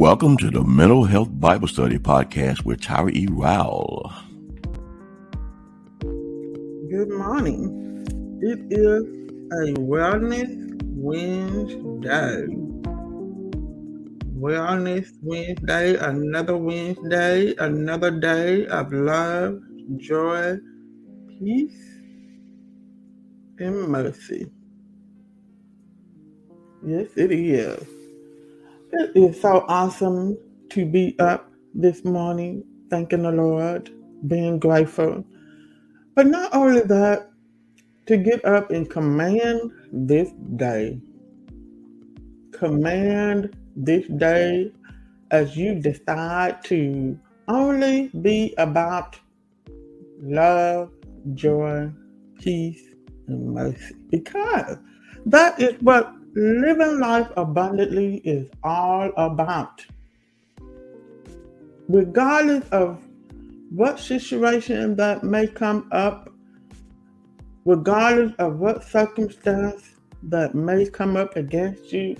Welcome to the Mental Health Bible Study Podcast with Tyra E. Rowell. Good morning. It is a Wellness Wednesday. Wellness Wednesday, another Wednesday, another day of love, joy, peace, and mercy. Yes, it is. It is so awesome to be up this morning, thanking the Lord, being grateful. But not only that, to get up and command this day. Command this day as you decide to only be about love, joy, peace, and mercy. Because that is what living life abundantly is all about. Regardless of what situation that may come up, regardless of what circumstance that may come up against you,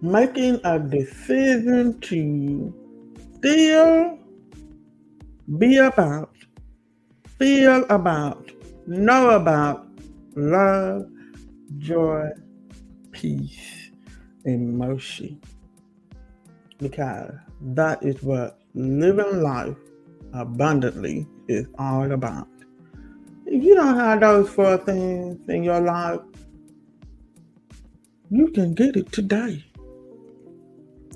making a decision to still be about, feel about, know about love, joy, peace, and mercy. Because that is what living life abundantly is all about. If you don't have those four things in your life, you can get it today.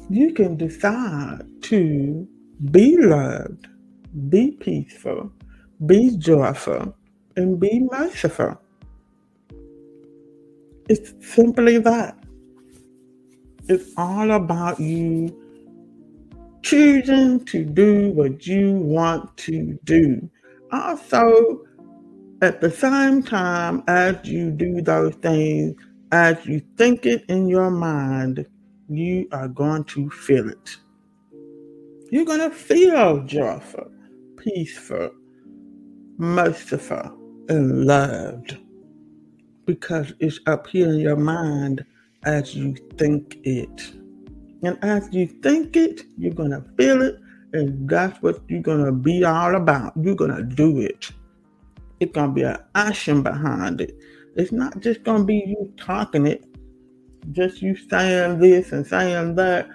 You can decide to be loved, be peaceful, be joyful, and be merciful. It's simply that. It's all about you choosing to do what you want to do. Also, at the same time as you do those things, as you think it in your mind, you are going to feel it. You're going to feel joyful, peaceful, merciful, and loved because it's up here in your mind as you think it. And as you think it, you're going to feel it, and that's what you're going to be all about. You're going to do it. It's going to be an action behind it. It's not just going to be you talking it, just you saying this and saying that.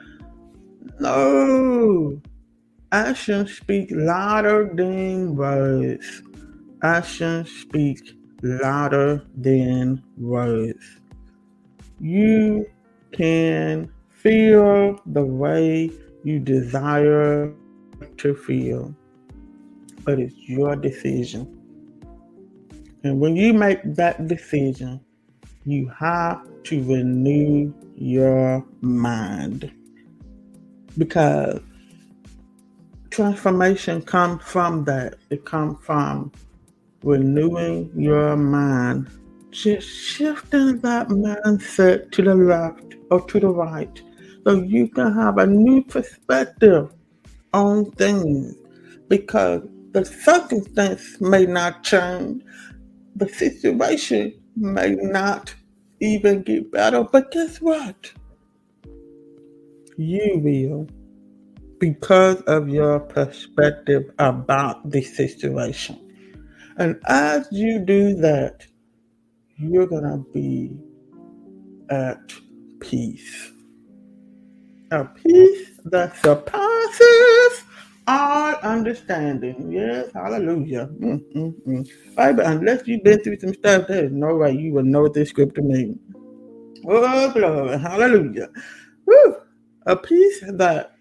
No. Actions speak louder than words. Actions speak louder than words. You can feel the way you desire to feel, but it's your decision. And when you make that decision, you have to renew your mind because transformation comes from that. It comes from renewing your mind, just shifting that mindset to the left or to the right so you can have a new perspective on things because the circumstance may not change, the situation may not even get better, but guess what? You will because of your perspective about the situation. And as you do that, you're going to be at peace. A peace that surpasses all understanding. Yes, hallelujah. Mm-mm-mm. Right, but unless you've been through some stuff, there's no way you will know what this scripture means. Oh, glory. Hallelujah. Woo. A peace that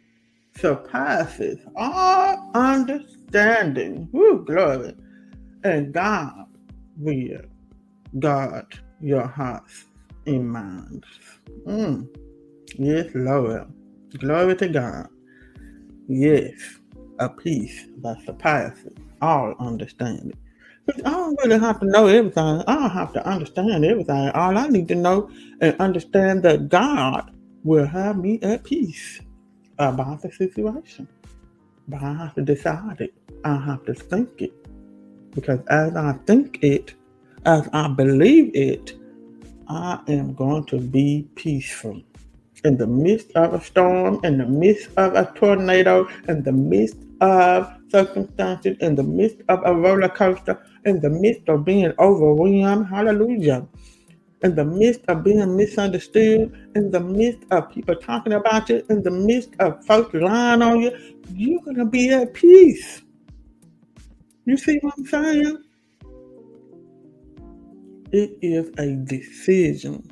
surpasses all understanding. Woo, glory and God will guard your hearts and minds. Mm. Yes, Lord. Glory to God. Yes, a peace that surpasses all understanding. I don't really have to know everything. I don't have to understand everything. All I need to know and understand that God will have me at peace about the situation. But I have to decide it. I have to think it. Because as I think it, as I believe it, I am going to be peaceful. in the midst of a storm, in the midst of a tornado, in the midst of circumstances, in the midst of a roller coaster, in the midst of being overwhelmed. Hallelujah. In the midst of being misunderstood, in the midst of people talking about you, in the midst of folks lying on you, you're going to be at peace. You see what I'm saying? It is a decision.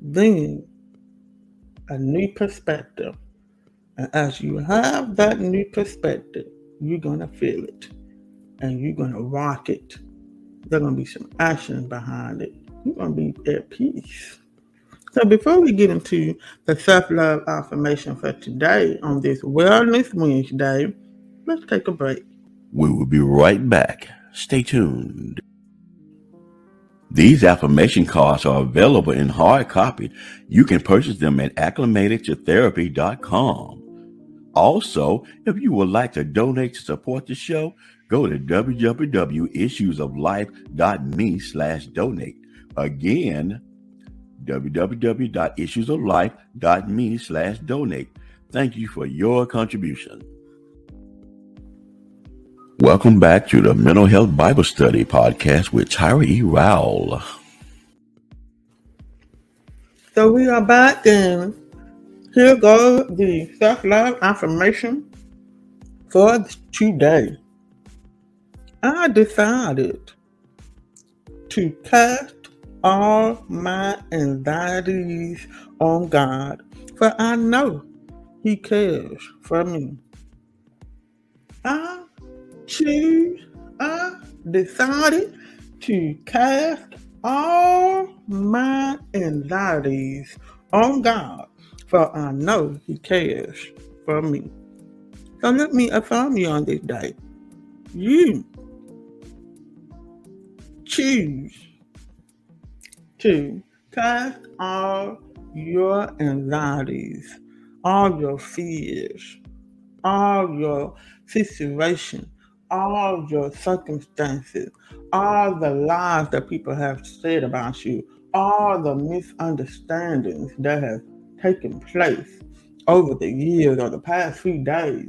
Then a new perspective. And as you have that new perspective, you're going to feel it and you're going to rock it. There's going to be some action behind it. You're going to be at peace. So before we get into the self-love affirmation for today on this Wellness Wednesday, let's take a break. We will be right back. Stay tuned. These affirmation cards are available in hard copy. You can purchase them at acclimatedtotherapy.com. Also, if you would like to donate to support the show, go to www.issuesoflife.me slash donate. Again, www.issuesoflife.me slash donate. Thank you for your contribution. Welcome back to the Mental Health Bible Study Podcast with Tyra E. Rowell. So we are back and here goes the self-love affirmation for today. I decided to cast all my anxieties on God, for I know He cares for me. I choose, I decided to cast all my anxieties on God, for I know He cares for me. So let me affirm you on this day. You choose to cast all your anxieties, all your fears, all your situation all your circumstances, all the lies that people have said about you, all the misunderstandings that have taken place over the years or the past few days,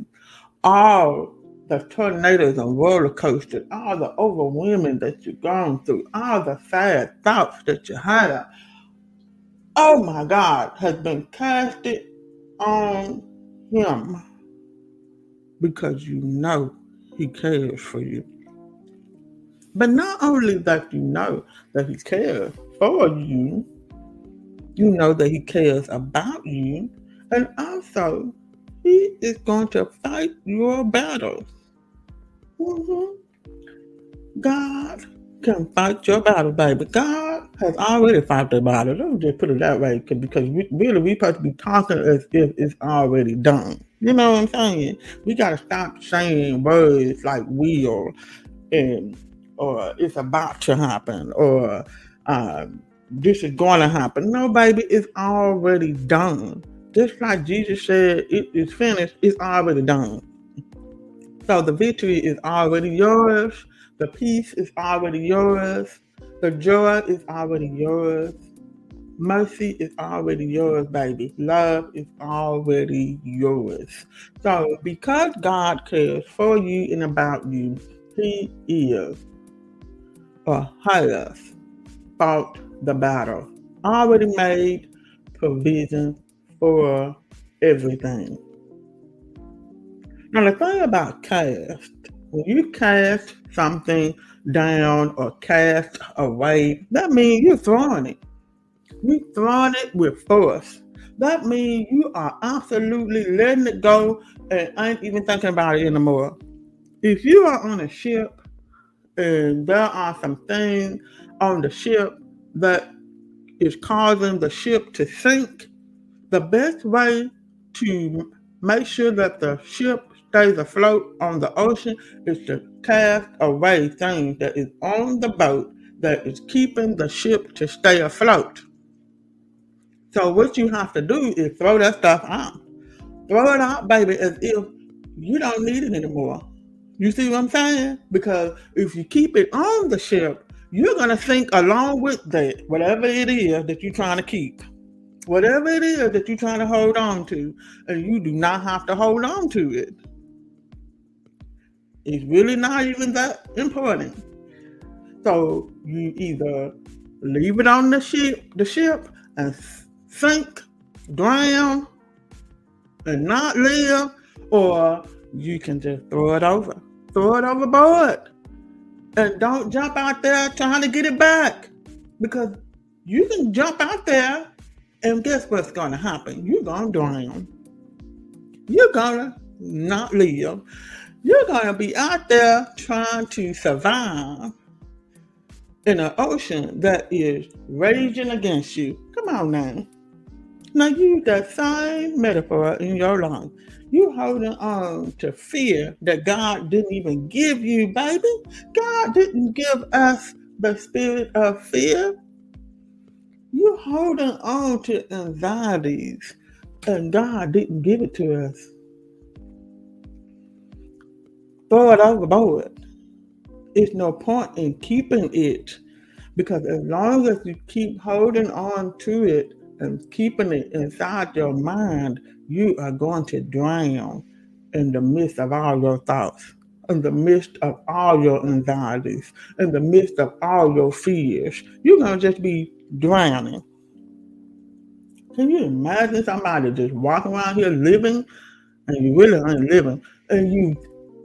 all the tornadoes and roller coasters, all the overwhelming that you've gone through, all the sad thoughts that you had, oh my God, has been casted on him because you know he cares for you. But not only that you know that He cares for you, you know that He cares about you, and also He is going to fight your battles. Mm-hmm. God can fight your battle, baby. God has already fought the battle. Let me just put it that way, because we, really we're supposed to be talking as if it's already done. You know what I'm saying? We gotta stop saying words like will and or it's about to happen or uh, this is going to happen. No, baby, it's already done. Just like Jesus said, it is finished. It's already done. So the victory is already yours. The peace is already yours. The joy is already yours. Mercy is already yours, baby. Love is already yours. So, because God cares for you and about you, He is or has fought the battle, already made provision for everything. Now, the thing about cast, when you cast something down or cast away, that means you're throwing it. You throwing it with force. That means you are absolutely letting it go and ain't even thinking about it anymore. If you are on a ship and there are some things on the ship that is causing the ship to sink, the best way to make sure that the ship stays afloat on the ocean is to cast away things that is on the boat that is keeping the ship to stay afloat. So what you have to do is throw that stuff out. Throw it out, baby, as if you don't need it anymore. You see what I'm saying? Because if you keep it on the ship, you're gonna sink along with that, whatever it is that you're trying to keep. Whatever it is that you're trying to hold on to, and you do not have to hold on to it. It's really not even that important. So you either leave it on the ship, the ship, and sink, drown, and not live, or you can just throw it over, throw it overboard, and don't jump out there trying to get it back, because you can jump out there, and guess what's going to happen? You're going to drown. You're going to not live. You're going to be out there trying to survive in an ocean that is raging against you. Come on now. Now you use that same metaphor in your life. You holding on to fear that God didn't even give you, baby. God didn't give us the spirit of fear. You holding on to anxieties, and God didn't give it to us. Throw it overboard it's no point in keeping it because as long as you keep holding on to it and keeping it inside your mind, you are going to drown in the midst of all your thoughts, in the midst of all your anxieties, in the midst of all your fears. You're going to just be drowning. Can you imagine somebody just walking around here living and you really ain't living and you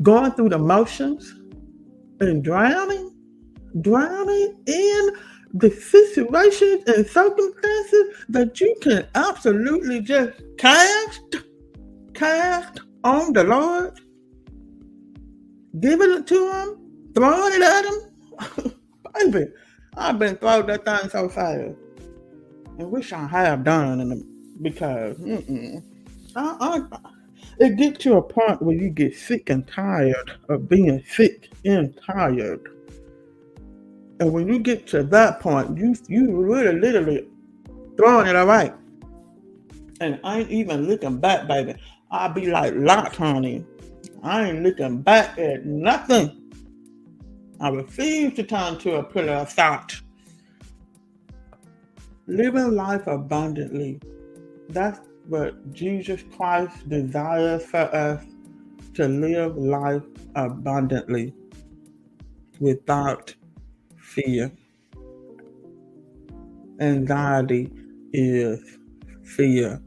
going through the motions? and drowning, drowning in the situations and circumstances that you can absolutely just cast, cast on the Lord, giving it to Him, throwing it at Him. Baby, I've been throwing that thing so fast. And wish I have done because I, I, it gets to a point where you get sick and tired of being sick and tired. And when you get to that point, you you really literally throwing it away. And I ain't even looking back, baby. I'll be like Lot, honey. I ain't looking back at nothing. I refuse to turn to a pillar of salt. Living life abundantly. That's what Jesus Christ desires for us to live life abundantly without fear. Anxiety is fear.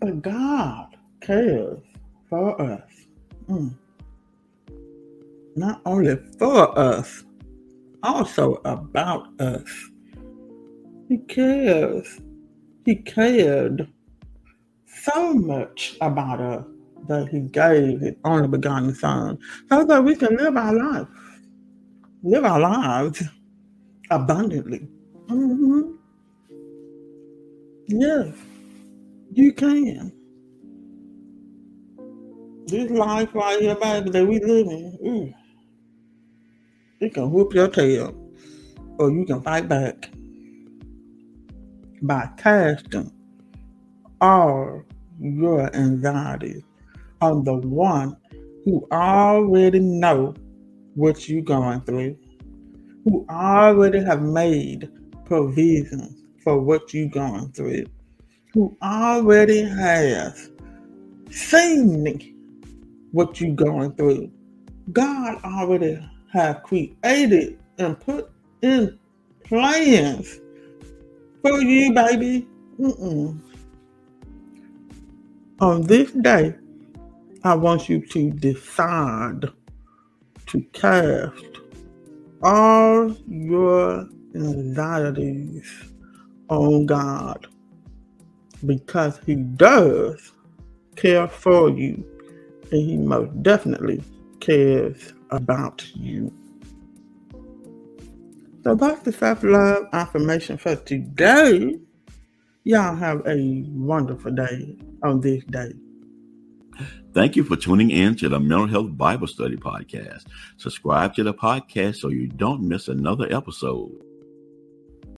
But God cares for us. Mm. Not only for us, also about us. He cares. He cared so much about us that he gave his only begotten son so that we can live our life, live our lives abundantly. Mm-hmm. Yes, you can. This life right here, baby, that we live in, ooh, it can whoop your tail, or you can fight back by casting all your anxiety on the one who already know what you're going through, who already have made provisions for what you're going through, who already has seen what you're going through. God already have created and put in plans for you, baby. Mm-mm. On this day, I want you to decide to cast all your anxieties on God because He does care for you and He most definitely cares about you. So that's the self love affirmation for today. Y'all have a wonderful day on this day. Thank you for tuning in to the Mental Health Bible Study Podcast. Subscribe to the podcast so you don't miss another episode.